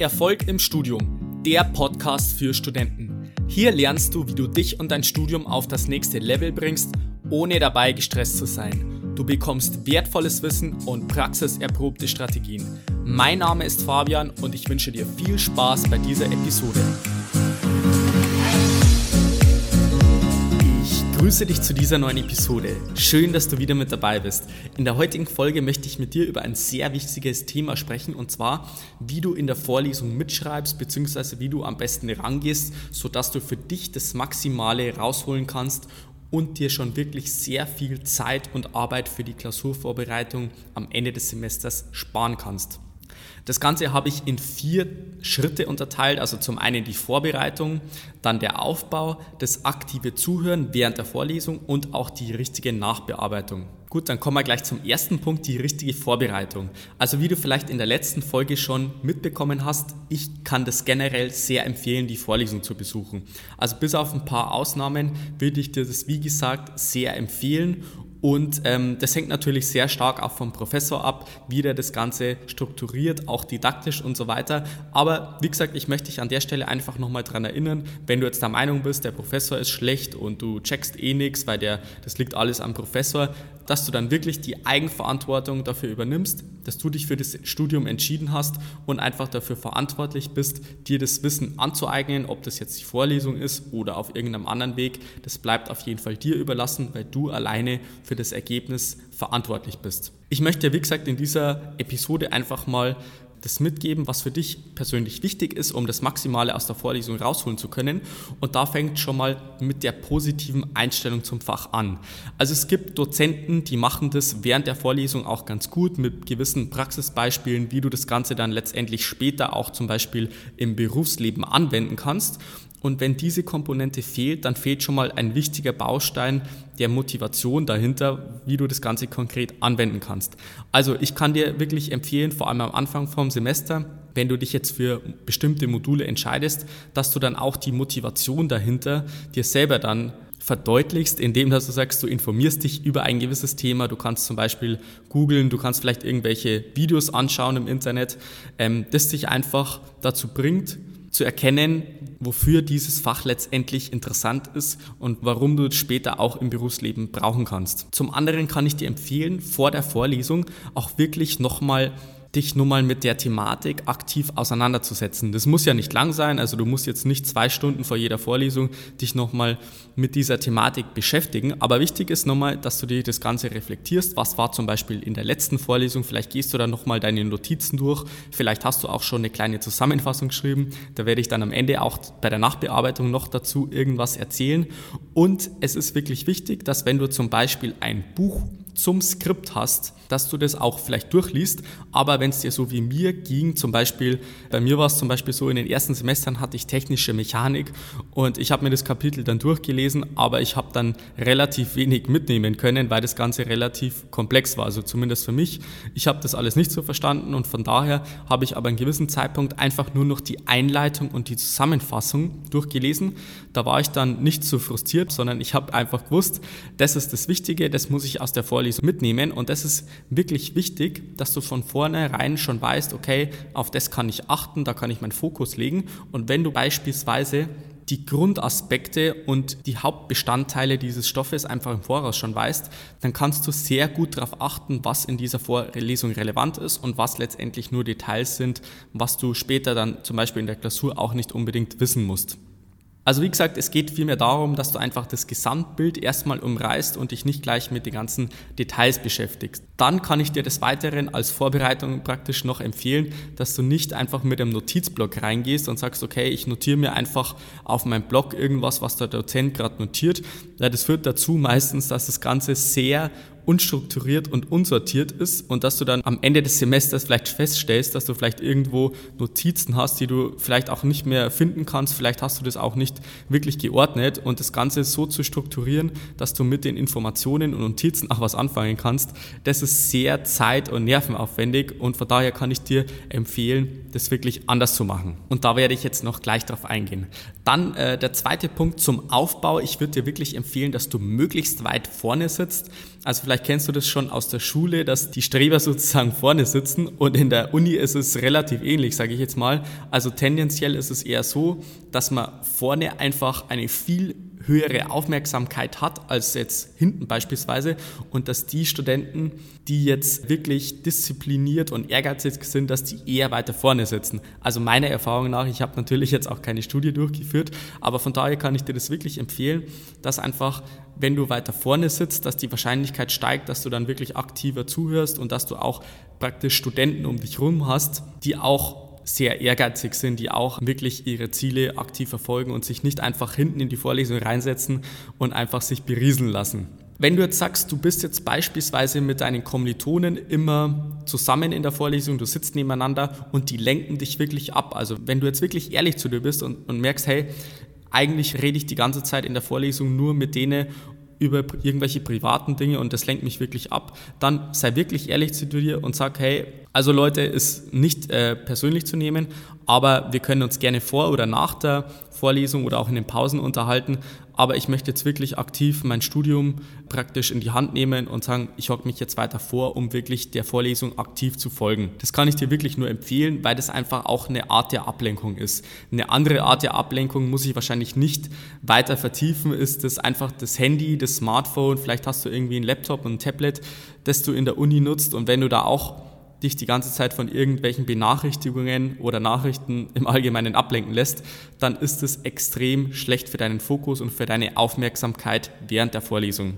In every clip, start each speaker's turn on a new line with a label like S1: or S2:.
S1: Erfolg im Studium, der Podcast für Studenten. Hier lernst du, wie du dich und dein Studium auf das nächste Level bringst, ohne dabei gestresst zu sein. Du bekommst wertvolles Wissen und praxiserprobte Strategien. Mein Name ist Fabian und ich wünsche dir viel Spaß bei dieser Episode. Grüße dich zu dieser neuen Episode. Schön, dass du wieder mit dabei bist. In der heutigen Folge möchte ich mit dir über ein sehr wichtiges Thema sprechen und zwar, wie du in der Vorlesung mitschreibst bzw. wie du am besten rangehst, sodass du für dich das Maximale rausholen kannst und dir schon wirklich sehr viel Zeit und Arbeit für die Klausurvorbereitung am Ende des Semesters sparen kannst. Das Ganze habe ich in vier Schritte unterteilt. Also zum einen die Vorbereitung, dann der Aufbau, das aktive Zuhören während der Vorlesung und auch die richtige Nachbearbeitung. Gut, dann kommen wir gleich zum ersten Punkt, die richtige Vorbereitung. Also wie du vielleicht in der letzten Folge schon mitbekommen hast, ich kann das generell sehr empfehlen, die Vorlesung zu besuchen. Also bis auf ein paar Ausnahmen würde ich dir das, wie gesagt, sehr empfehlen und ähm, das hängt natürlich sehr stark auch vom Professor ab, wie der das Ganze strukturiert, auch didaktisch und so weiter. Aber wie gesagt, ich möchte dich an der Stelle einfach nochmal daran erinnern, wenn du jetzt der Meinung bist, der Professor ist schlecht und du checkst eh nichts, weil der, das liegt alles am Professor, dass du dann wirklich die Eigenverantwortung dafür übernimmst, dass du dich für das Studium entschieden hast und einfach dafür verantwortlich bist, dir das Wissen anzueignen, ob das jetzt die Vorlesung ist oder auf irgendeinem anderen Weg. Das bleibt auf jeden Fall dir überlassen, weil du alleine für das Ergebnis verantwortlich bist. Ich möchte, wie gesagt, in dieser Episode einfach mal das mitgeben, was für dich persönlich wichtig ist, um das Maximale aus der Vorlesung rausholen zu können. Und da fängt schon mal mit der positiven Einstellung zum Fach an. Also es gibt Dozenten, die machen das während der Vorlesung auch ganz gut mit gewissen Praxisbeispielen, wie du das Ganze dann letztendlich später auch zum Beispiel im Berufsleben anwenden kannst. Und wenn diese Komponente fehlt, dann fehlt schon mal ein wichtiger Baustein der Motivation dahinter, wie du das Ganze konkret anwenden kannst. Also ich kann dir wirklich empfehlen, vor allem am Anfang vom Semester, wenn du dich jetzt für bestimmte Module entscheidest, dass du dann auch die Motivation dahinter dir selber dann verdeutlichst, indem dass du sagst, du informierst dich über ein gewisses Thema. Du kannst zum Beispiel googeln, du kannst vielleicht irgendwelche Videos anschauen im Internet, ähm, das dich einfach dazu bringt, zu erkennen, wofür dieses Fach letztendlich interessant ist und warum du es später auch im Berufsleben brauchen kannst. Zum anderen kann ich dir empfehlen, vor der Vorlesung auch wirklich nochmal dich nun mal mit der Thematik aktiv auseinanderzusetzen. Das muss ja nicht lang sein, also du musst jetzt nicht zwei Stunden vor jeder Vorlesung dich nochmal mit dieser Thematik beschäftigen, aber wichtig ist nochmal, dass du dir das Ganze reflektierst. Was war zum Beispiel in der letzten Vorlesung? Vielleicht gehst du dann nochmal deine Notizen durch, vielleicht hast du auch schon eine kleine Zusammenfassung geschrieben, da werde ich dann am Ende auch bei der Nachbearbeitung noch dazu irgendwas erzählen und es ist wirklich wichtig, dass wenn du zum Beispiel ein Buch zum Skript hast, dass du das auch vielleicht durchliest. Aber wenn es dir so wie mir ging, zum Beispiel, bei mir war es zum Beispiel so, in den ersten Semestern hatte ich technische Mechanik und ich habe mir das Kapitel dann durchgelesen, aber ich habe dann relativ wenig mitnehmen können, weil das Ganze relativ komplex war. Also zumindest für mich. Ich habe das alles nicht so verstanden und von daher habe ich aber einen gewissen Zeitpunkt einfach nur noch die Einleitung und die Zusammenfassung durchgelesen. Da war ich dann nicht so frustriert, sondern ich habe einfach gewusst, das ist das Wichtige, das muss ich aus der Vorlesung mitnehmen und das ist wirklich wichtig, dass du von vornherein schon weißt, okay, auf das kann ich achten, da kann ich meinen Fokus legen. Und wenn du beispielsweise die Grundaspekte und die Hauptbestandteile dieses Stoffes einfach im Voraus schon weißt, dann kannst du sehr gut darauf achten, was in dieser Vorlesung relevant ist und was letztendlich nur Details sind, was du später dann zum Beispiel in der Klausur auch nicht unbedingt wissen musst. Also wie gesagt, es geht vielmehr darum, dass du einfach das Gesamtbild erstmal umreißt und dich nicht gleich mit den ganzen Details beschäftigst. Dann kann ich dir des Weiteren als Vorbereitung praktisch noch empfehlen, dass du nicht einfach mit einem Notizblock reingehst und sagst, okay, ich notiere mir einfach auf meinem Blog irgendwas, was der Dozent gerade notiert. Ja, das führt dazu meistens, dass das Ganze sehr unstrukturiert und unsortiert ist und dass du dann am Ende des Semesters vielleicht feststellst, dass du vielleicht irgendwo Notizen hast, die du vielleicht auch nicht mehr finden kannst, vielleicht hast du das auch nicht wirklich geordnet und das Ganze so zu strukturieren, dass du mit den Informationen und Notizen auch was anfangen kannst, das ist sehr zeit- und nervenaufwendig und von daher kann ich dir empfehlen, das wirklich anders zu machen. Und da werde ich jetzt noch gleich drauf eingehen. Dann äh, der zweite Punkt zum Aufbau. Ich würde dir wirklich empfehlen, dass du möglichst weit vorne sitzt. Also vielleicht kennst du das schon aus der Schule, dass die Streber sozusagen vorne sitzen und in der Uni ist es relativ ähnlich, sage ich jetzt mal. Also tendenziell ist es eher so, dass man vorne einfach eine viel höhere Aufmerksamkeit hat als jetzt hinten beispielsweise und dass die Studenten, die jetzt wirklich diszipliniert und ehrgeizig sind, dass die eher weiter vorne sitzen. Also meiner Erfahrung nach, ich habe natürlich jetzt auch keine Studie durchgeführt, aber von daher kann ich dir das wirklich empfehlen, dass einfach, wenn du weiter vorne sitzt, dass die Wahrscheinlichkeit steigt, dass du dann wirklich aktiver zuhörst und dass du auch praktisch Studenten um dich herum hast, die auch sehr ehrgeizig sind, die auch wirklich ihre Ziele aktiv verfolgen und sich nicht einfach hinten in die Vorlesung reinsetzen und einfach sich berieseln lassen. Wenn du jetzt sagst, du bist jetzt beispielsweise mit deinen Kommilitonen immer zusammen in der Vorlesung, du sitzt nebeneinander und die lenken dich wirklich ab. Also wenn du jetzt wirklich ehrlich zu dir bist und, und merkst, hey, eigentlich rede ich die ganze Zeit in der Vorlesung nur mit denen über irgendwelche privaten Dinge und das lenkt mich wirklich ab, dann sei wirklich ehrlich zu dir und sag, hey, also Leute, ist nicht äh, persönlich zu nehmen, aber wir können uns gerne vor oder nach der Vorlesung oder auch in den Pausen unterhalten. Aber ich möchte jetzt wirklich aktiv mein Studium praktisch in die Hand nehmen und sagen, ich hocke mich jetzt weiter vor, um wirklich der Vorlesung aktiv zu folgen. Das kann ich dir wirklich nur empfehlen, weil das einfach auch eine Art der Ablenkung ist. Eine andere Art der Ablenkung muss ich wahrscheinlich nicht weiter vertiefen, ist das einfach das Handy, das Smartphone, vielleicht hast du irgendwie ein Laptop und ein Tablet, das du in der Uni nutzt und wenn du da auch dich die ganze Zeit von irgendwelchen Benachrichtigungen oder Nachrichten im Allgemeinen ablenken lässt, dann ist es extrem schlecht für deinen Fokus und für deine Aufmerksamkeit während der Vorlesung.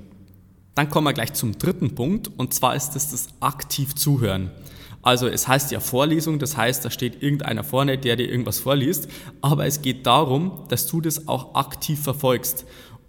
S1: Dann kommen wir gleich zum dritten Punkt und zwar ist es das aktiv Zuhören. Also es heißt ja Vorlesung, das heißt, da steht irgendeiner vorne, der dir irgendwas vorliest, aber es geht darum, dass du das auch aktiv verfolgst.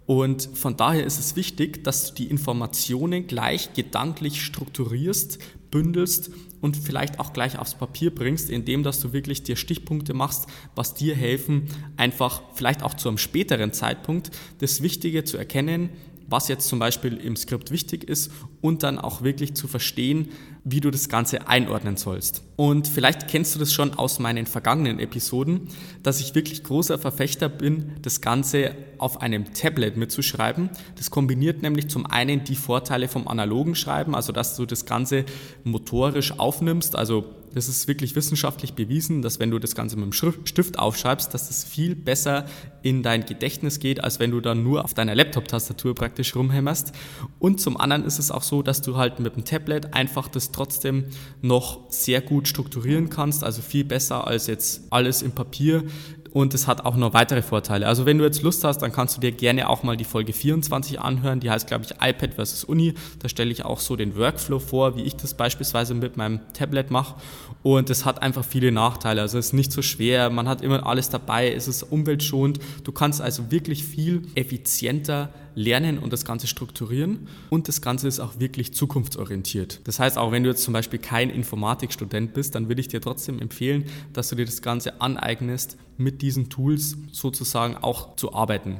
S1: Und von daher ist es wichtig, dass du die Informationen gleich gedanklich strukturierst, bündelst und vielleicht auch gleich aufs Papier bringst, indem dass du wirklich dir Stichpunkte machst, was dir helfen, einfach vielleicht auch zu einem späteren Zeitpunkt das Wichtige zu erkennen, was jetzt zum Beispiel im Skript wichtig ist und dann auch wirklich zu verstehen, wie du das Ganze einordnen sollst. Und vielleicht kennst du das schon aus meinen vergangenen Episoden, dass ich wirklich großer Verfechter bin, das Ganze auf einem Tablet mitzuschreiben. Das kombiniert nämlich zum einen die Vorteile vom analogen Schreiben, also dass du das Ganze motorisch aufnimmst, also das ist wirklich wissenschaftlich bewiesen, dass wenn du das Ganze mit dem Stift aufschreibst, dass das viel besser in dein Gedächtnis geht, als wenn du dann nur auf deiner Laptop-Tastatur praktisch rumhämmerst. Und zum anderen ist es auch so, dass du halt mit dem Tablet einfach das trotzdem noch sehr gut strukturieren kannst, also viel besser als jetzt alles im Papier und es hat auch noch weitere Vorteile. Also wenn du jetzt Lust hast, dann kannst du dir gerne auch mal die Folge 24 anhören. Die heißt, glaube ich, iPad versus Uni. Da stelle ich auch so den Workflow vor, wie ich das beispielsweise mit meinem Tablet mache. Und es hat einfach viele Nachteile. Also es ist nicht so schwer, man hat immer alles dabei, es ist umweltschonend. Du kannst also wirklich viel effizienter lernen und das Ganze strukturieren. Und das Ganze ist auch wirklich zukunftsorientiert. Das heißt, auch wenn du jetzt zum Beispiel kein Informatikstudent bist, dann würde ich dir trotzdem empfehlen, dass du dir das Ganze aneignest, mit diesen Tools sozusagen auch zu arbeiten.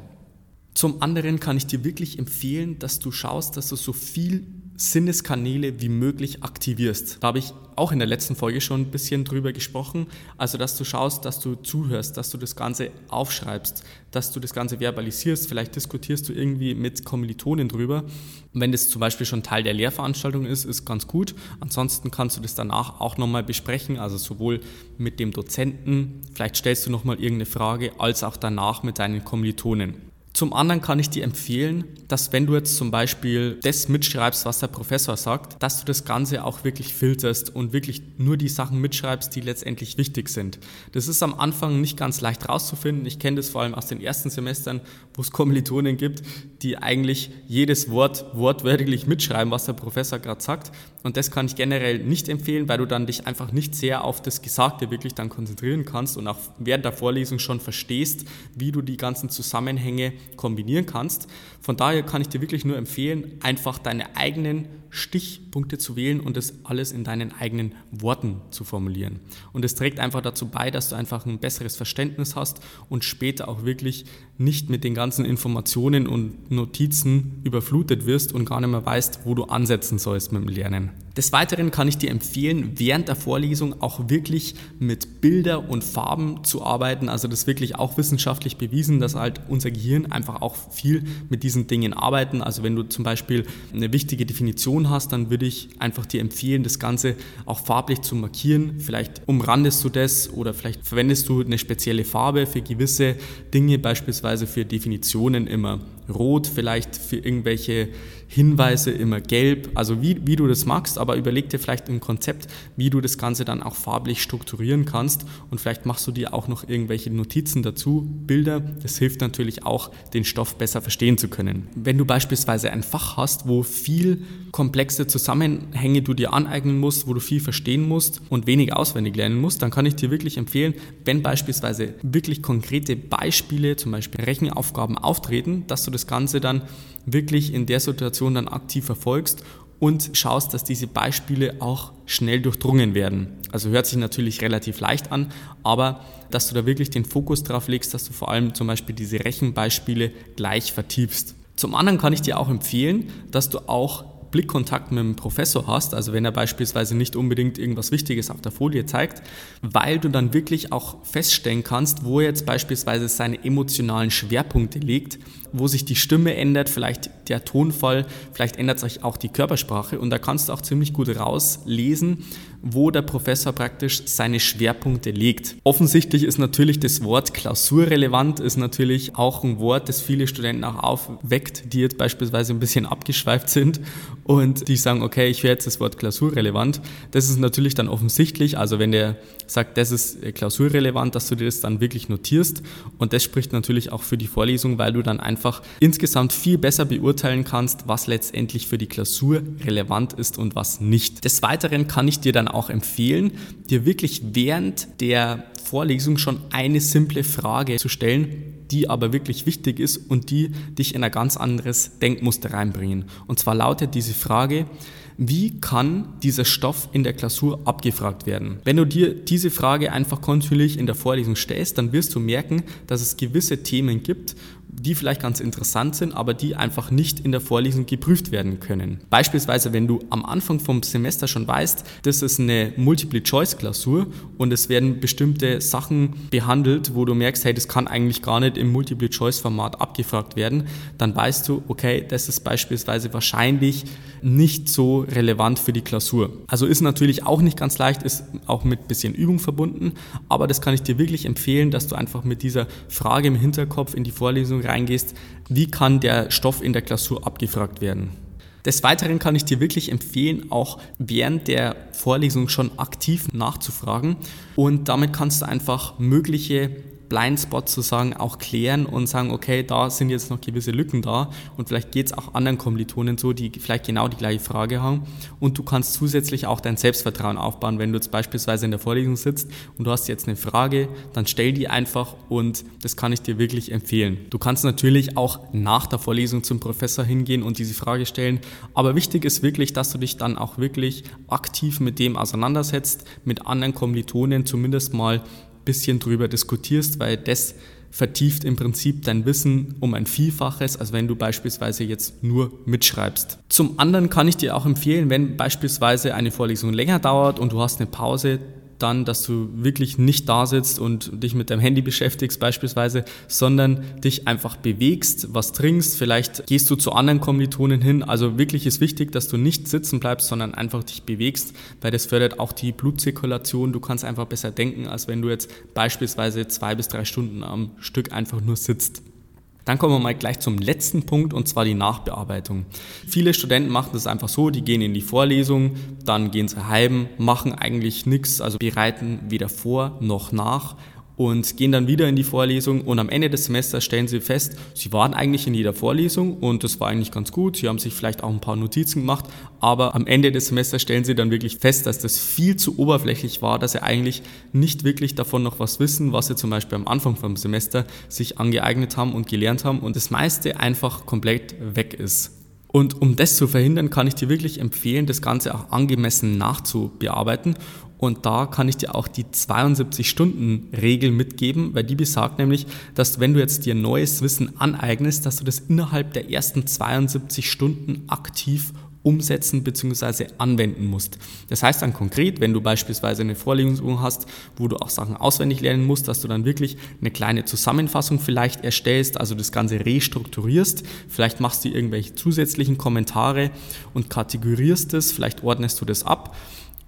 S1: Zum anderen kann ich dir wirklich empfehlen, dass du schaust, dass du so viel Sinneskanäle wie möglich aktivierst. Da habe ich auch in der letzten Folge schon ein bisschen drüber gesprochen. Also, dass du schaust, dass du zuhörst, dass du das Ganze aufschreibst, dass du das Ganze verbalisierst. Vielleicht diskutierst du irgendwie mit Kommilitonen drüber. wenn das zum Beispiel schon Teil der Lehrveranstaltung ist, ist ganz gut. Ansonsten kannst du das danach auch nochmal besprechen, also sowohl mit dem Dozenten, vielleicht stellst du nochmal irgendeine Frage, als auch danach mit deinen Kommilitonen. Zum anderen kann ich dir empfehlen, dass wenn du jetzt zum Beispiel das mitschreibst, was der Professor sagt, dass du das Ganze auch wirklich filterst und wirklich nur die Sachen mitschreibst, die letztendlich wichtig sind. Das ist am Anfang nicht ganz leicht rauszufinden. Ich kenne das vor allem aus den ersten Semestern, wo es Kommilitonen gibt, die eigentlich jedes Wort wortwörtlich mitschreiben, was der Professor gerade sagt. Und das kann ich generell nicht empfehlen, weil du dann dich einfach nicht sehr auf das Gesagte wirklich dann konzentrieren kannst und auch während der Vorlesung schon verstehst, wie du die ganzen Zusammenhänge kombinieren kannst. Von daher kann ich dir wirklich nur empfehlen, einfach deine eigenen Stichpunkte zu wählen und das alles in deinen eigenen Worten zu formulieren. Und es trägt einfach dazu bei, dass du einfach ein besseres Verständnis hast und später auch wirklich nicht mit den ganzen Informationen und Notizen überflutet wirst und gar nicht mehr weißt, wo du ansetzen sollst mit dem Lernen. Des Weiteren kann ich dir empfehlen, während der Vorlesung auch wirklich mit Bilder und Farben zu arbeiten. Also das ist wirklich auch wissenschaftlich bewiesen, dass halt unser Gehirn einfach auch viel mit diesen Dingen arbeiten. Also wenn du zum Beispiel eine wichtige Definition hast, dann würde ich einfach dir empfehlen, das Ganze auch farblich zu markieren. Vielleicht umrandest du das oder vielleicht verwendest du eine spezielle Farbe für gewisse Dinge, beispielsweise für Definitionen immer rot, vielleicht für irgendwelche Hinweise immer gelb, also wie, wie du das magst, aber überleg dir vielleicht ein Konzept, wie du das Ganze dann auch farblich strukturieren kannst und vielleicht machst du dir auch noch irgendwelche Notizen dazu, Bilder. Das hilft natürlich auch, den Stoff besser verstehen zu können. Wenn du beispielsweise ein Fach hast, wo viel komplexe Zusammenhänge du dir aneignen musst, wo du viel verstehen musst und wenig auswendig lernen musst, dann kann ich dir wirklich empfehlen, wenn beispielsweise wirklich konkrete Beispiele, zum Beispiel Rechenaufgaben auftreten, dass du das Ganze dann wirklich in der Situation dann aktiv verfolgst und schaust, dass diese Beispiele auch schnell durchdrungen werden. Also hört sich natürlich relativ leicht an, aber dass du da wirklich den Fokus drauf legst, dass du vor allem zum Beispiel diese Rechenbeispiele gleich vertiefst. Zum anderen kann ich dir auch empfehlen, dass du auch Blickkontakt mit dem Professor hast, also wenn er beispielsweise nicht unbedingt irgendwas Wichtiges auf der Folie zeigt, weil du dann wirklich auch feststellen kannst, wo jetzt beispielsweise seine emotionalen Schwerpunkte legt, wo sich die Stimme ändert, vielleicht der Tonfall, vielleicht ändert sich auch die Körpersprache und da kannst du auch ziemlich gut rauslesen, wo der Professor praktisch seine Schwerpunkte legt. Offensichtlich ist natürlich das Wort klausurrelevant, ist natürlich auch ein Wort, das viele Studenten auch aufweckt, die jetzt beispielsweise ein bisschen abgeschweift sind und die sagen, okay, ich höre jetzt das Wort klausurrelevant. Das ist natürlich dann offensichtlich, also wenn der sagt, das ist klausurrelevant, dass du dir das dann wirklich notierst und das spricht natürlich auch für die Vorlesung, weil du dann einfach insgesamt viel besser beurteilen kannst, was letztendlich für die Klausur relevant ist und was nicht. Des Weiteren kann ich dir dann auch empfehlen, dir wirklich während der Vorlesung schon eine simple Frage zu stellen, die aber wirklich wichtig ist und die dich in ein ganz anderes Denkmuster reinbringen. Und zwar lautet diese Frage, wie kann dieser Stoff in der Klausur abgefragt werden? Wenn du dir diese Frage einfach kontinuierlich in der Vorlesung stellst, dann wirst du merken, dass es gewisse Themen gibt, die vielleicht ganz interessant sind, aber die einfach nicht in der Vorlesung geprüft werden können. Beispielsweise, wenn du am Anfang vom Semester schon weißt, das ist eine Multiple-Choice-Klausur und es werden bestimmte Sachen behandelt, wo du merkst, hey, das kann eigentlich gar nicht im Multiple-Choice-Format abgefragt werden, dann weißt du, okay, das ist beispielsweise wahrscheinlich nicht so relevant für die Klausur. Also ist natürlich auch nicht ganz leicht, ist auch mit bisschen Übung verbunden, aber das kann ich dir wirklich empfehlen, dass du einfach mit dieser Frage im Hinterkopf in die Vorlesung reingehst, wie kann der Stoff in der Klausur abgefragt werden. Des Weiteren kann ich dir wirklich empfehlen, auch während der Vorlesung schon aktiv nachzufragen und damit kannst du einfach mögliche Blindspots sozusagen auch klären und sagen, okay, da sind jetzt noch gewisse Lücken da und vielleicht geht es auch anderen Kommilitonen so, die vielleicht genau die gleiche Frage haben. Und du kannst zusätzlich auch dein Selbstvertrauen aufbauen, wenn du jetzt beispielsweise in der Vorlesung sitzt und du hast jetzt eine Frage, dann stell die einfach und das kann ich dir wirklich empfehlen. Du kannst natürlich auch nach der Vorlesung zum Professor hingehen und diese Frage stellen, aber wichtig ist wirklich, dass du dich dann auch wirklich aktiv mit dem auseinandersetzt, mit anderen Kommilitonen zumindest mal bisschen drüber diskutierst, weil das vertieft im Prinzip dein Wissen um ein Vielfaches, als wenn du beispielsweise jetzt nur mitschreibst. Zum anderen kann ich dir auch empfehlen, wenn beispielsweise eine Vorlesung länger dauert und du hast eine Pause, dann, dass du wirklich nicht da sitzt und dich mit deinem Handy beschäftigst beispielsweise, sondern dich einfach bewegst, was trinkst, vielleicht gehst du zu anderen Kommilitonen hin. Also wirklich ist wichtig, dass du nicht sitzen bleibst, sondern einfach dich bewegst, weil das fördert auch die Blutzirkulation. Du kannst einfach besser denken, als wenn du jetzt beispielsweise zwei bis drei Stunden am Stück einfach nur sitzt. Dann kommen wir mal gleich zum letzten Punkt und zwar die Nachbearbeitung. Viele Studenten machen das einfach so, die gehen in die Vorlesung, dann gehen sie heim, machen eigentlich nichts, also bereiten weder vor noch nach und gehen dann wieder in die Vorlesung und am Ende des Semesters stellen sie fest, sie waren eigentlich in jeder Vorlesung und das war eigentlich ganz gut, sie haben sich vielleicht auch ein paar Notizen gemacht, aber am Ende des Semesters stellen sie dann wirklich fest, dass das viel zu oberflächlich war, dass sie eigentlich nicht wirklich davon noch was wissen, was sie zum Beispiel am Anfang vom Semester sich angeeignet haben und gelernt haben und das meiste einfach komplett weg ist. Und um das zu verhindern, kann ich dir wirklich empfehlen, das Ganze auch angemessen nachzubearbeiten und da kann ich dir auch die 72-Stunden-Regel mitgeben, weil die besagt nämlich, dass wenn du jetzt dir neues Wissen aneignest, dass du das innerhalb der ersten 72 Stunden aktiv umsetzen bzw. anwenden musst. Das heißt dann konkret, wenn du beispielsweise eine Vorlesung hast, wo du auch Sachen auswendig lernen musst, dass du dann wirklich eine kleine Zusammenfassung vielleicht erstellst, also das Ganze restrukturierst, vielleicht machst du irgendwelche zusätzlichen Kommentare und kategorierst es, vielleicht ordnest du das ab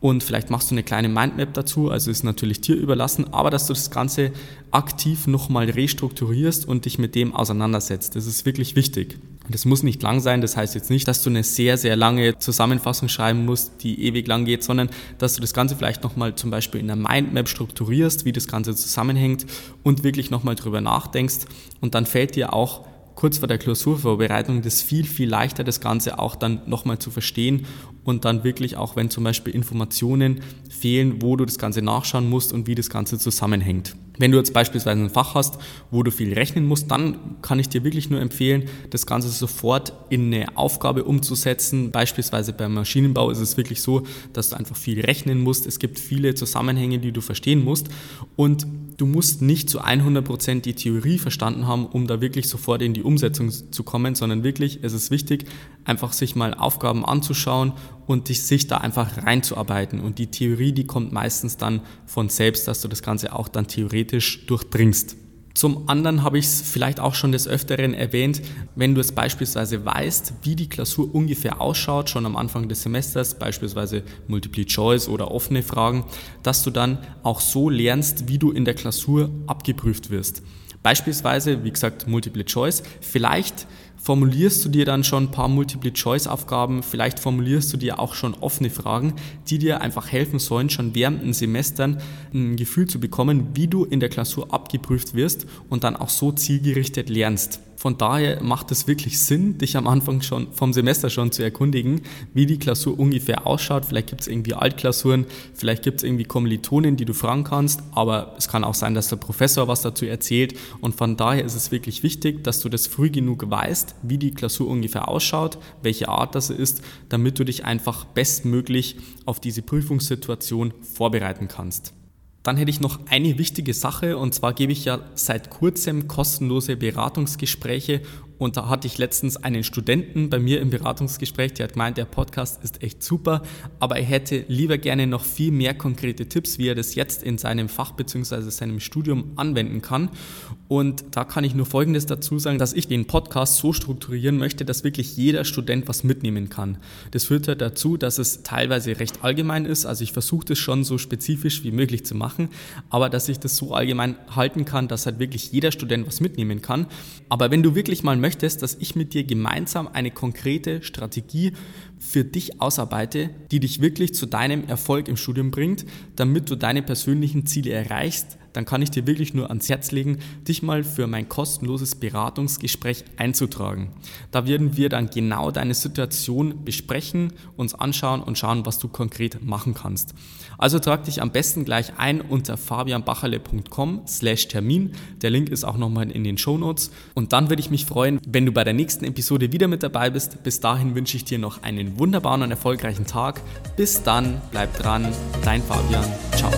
S1: und vielleicht machst du eine kleine Mindmap dazu, also ist natürlich dir überlassen, aber dass du das Ganze aktiv nochmal restrukturierst und dich mit dem auseinandersetzt. Das ist wirklich wichtig. Das muss nicht lang sein, das heißt jetzt nicht, dass du eine sehr, sehr lange Zusammenfassung schreiben musst, die ewig lang geht, sondern dass du das Ganze vielleicht nochmal zum Beispiel in der Mindmap strukturierst, wie das Ganze zusammenhängt und wirklich nochmal drüber nachdenkst und dann fällt dir auch kurz vor der Klausurvorbereitung das viel, viel leichter, das Ganze auch dann nochmal zu verstehen und dann wirklich auch, wenn zum Beispiel Informationen fehlen, wo du das Ganze nachschauen musst und wie das Ganze zusammenhängt. Wenn du jetzt beispielsweise ein Fach hast, wo du viel rechnen musst, dann kann ich dir wirklich nur empfehlen, das Ganze sofort in eine Aufgabe umzusetzen. Beispielsweise beim Maschinenbau ist es wirklich so, dass du einfach viel rechnen musst. Es gibt viele Zusammenhänge, die du verstehen musst und du musst nicht zu 100% die Theorie verstanden haben, um da wirklich sofort in die Umsetzung zu kommen, sondern wirklich, es ist wichtig, einfach sich mal Aufgaben anzuschauen und sich da einfach reinzuarbeiten. Und die Theorie, die kommt meistens dann von selbst, dass du das Ganze auch dann theoretisch durchdringst. Zum anderen habe ich es vielleicht auch schon des Öfteren erwähnt, wenn du es beispielsweise weißt, wie die Klausur ungefähr ausschaut, schon am Anfang des Semesters, beispielsweise Multiple Choice oder offene Fragen, dass du dann auch so lernst, wie du in der Klausur abgeprüft wirst. Beispielsweise, wie gesagt, Multiple Choice, vielleicht formulierst du dir dann schon ein paar Multiple-Choice-Aufgaben, vielleicht formulierst du dir auch schon offene Fragen, die dir einfach helfen sollen, schon während den Semestern ein Gefühl zu bekommen, wie du in der Klausur abgeprüft wirst und dann auch so zielgerichtet lernst. Von daher macht es wirklich Sinn, dich am Anfang schon vom Semester schon zu erkundigen, wie die Klausur ungefähr ausschaut. Vielleicht gibt es irgendwie Altklausuren, vielleicht gibt es irgendwie Kommilitonen, die du fragen kannst, aber es kann auch sein, dass der Professor was dazu erzählt. Und von daher ist es wirklich wichtig, dass du das früh genug wie die Klausur ungefähr ausschaut, welche Art das ist, damit du dich einfach bestmöglich auf diese Prüfungssituation vorbereiten kannst. Dann hätte ich noch eine wichtige Sache und zwar gebe ich ja seit kurzem kostenlose Beratungsgespräche und da hatte ich letztens einen Studenten bei mir im Beratungsgespräch, der hat gemeint, der Podcast ist echt super, aber er hätte lieber gerne noch viel mehr konkrete Tipps, wie er das jetzt in seinem Fach bzw. seinem Studium anwenden kann. Und da kann ich nur Folgendes dazu sagen, dass ich den Podcast so strukturieren möchte, dass wirklich jeder Student was mitnehmen kann. Das führt halt dazu, dass es teilweise recht allgemein ist. Also ich versuche das schon so spezifisch wie möglich zu machen, aber dass ich das so allgemein halten kann, dass halt wirklich jeder Student was mitnehmen kann. Aber wenn du wirklich mal möchtest, möchtest, dass ich mit dir gemeinsam eine konkrete Strategie für dich ausarbeite, die dich wirklich zu deinem Erfolg im Studium bringt, damit du deine persönlichen Ziele erreichst, dann kann ich dir wirklich nur ans Herz legen, dich mal für mein kostenloses Beratungsgespräch einzutragen. Da werden wir dann genau deine Situation besprechen, uns anschauen und schauen, was du konkret machen kannst. Also trag dich am besten gleich ein unter fabianbacherle.com slash Termin. Der Link ist auch nochmal in den Show Notes. Und dann würde ich mich freuen, wenn du bei der nächsten Episode wieder mit dabei bist. Bis dahin wünsche ich dir noch einen wunderbaren und erfolgreichen Tag. Bis dann, bleib dran, dein Fabian. Ciao.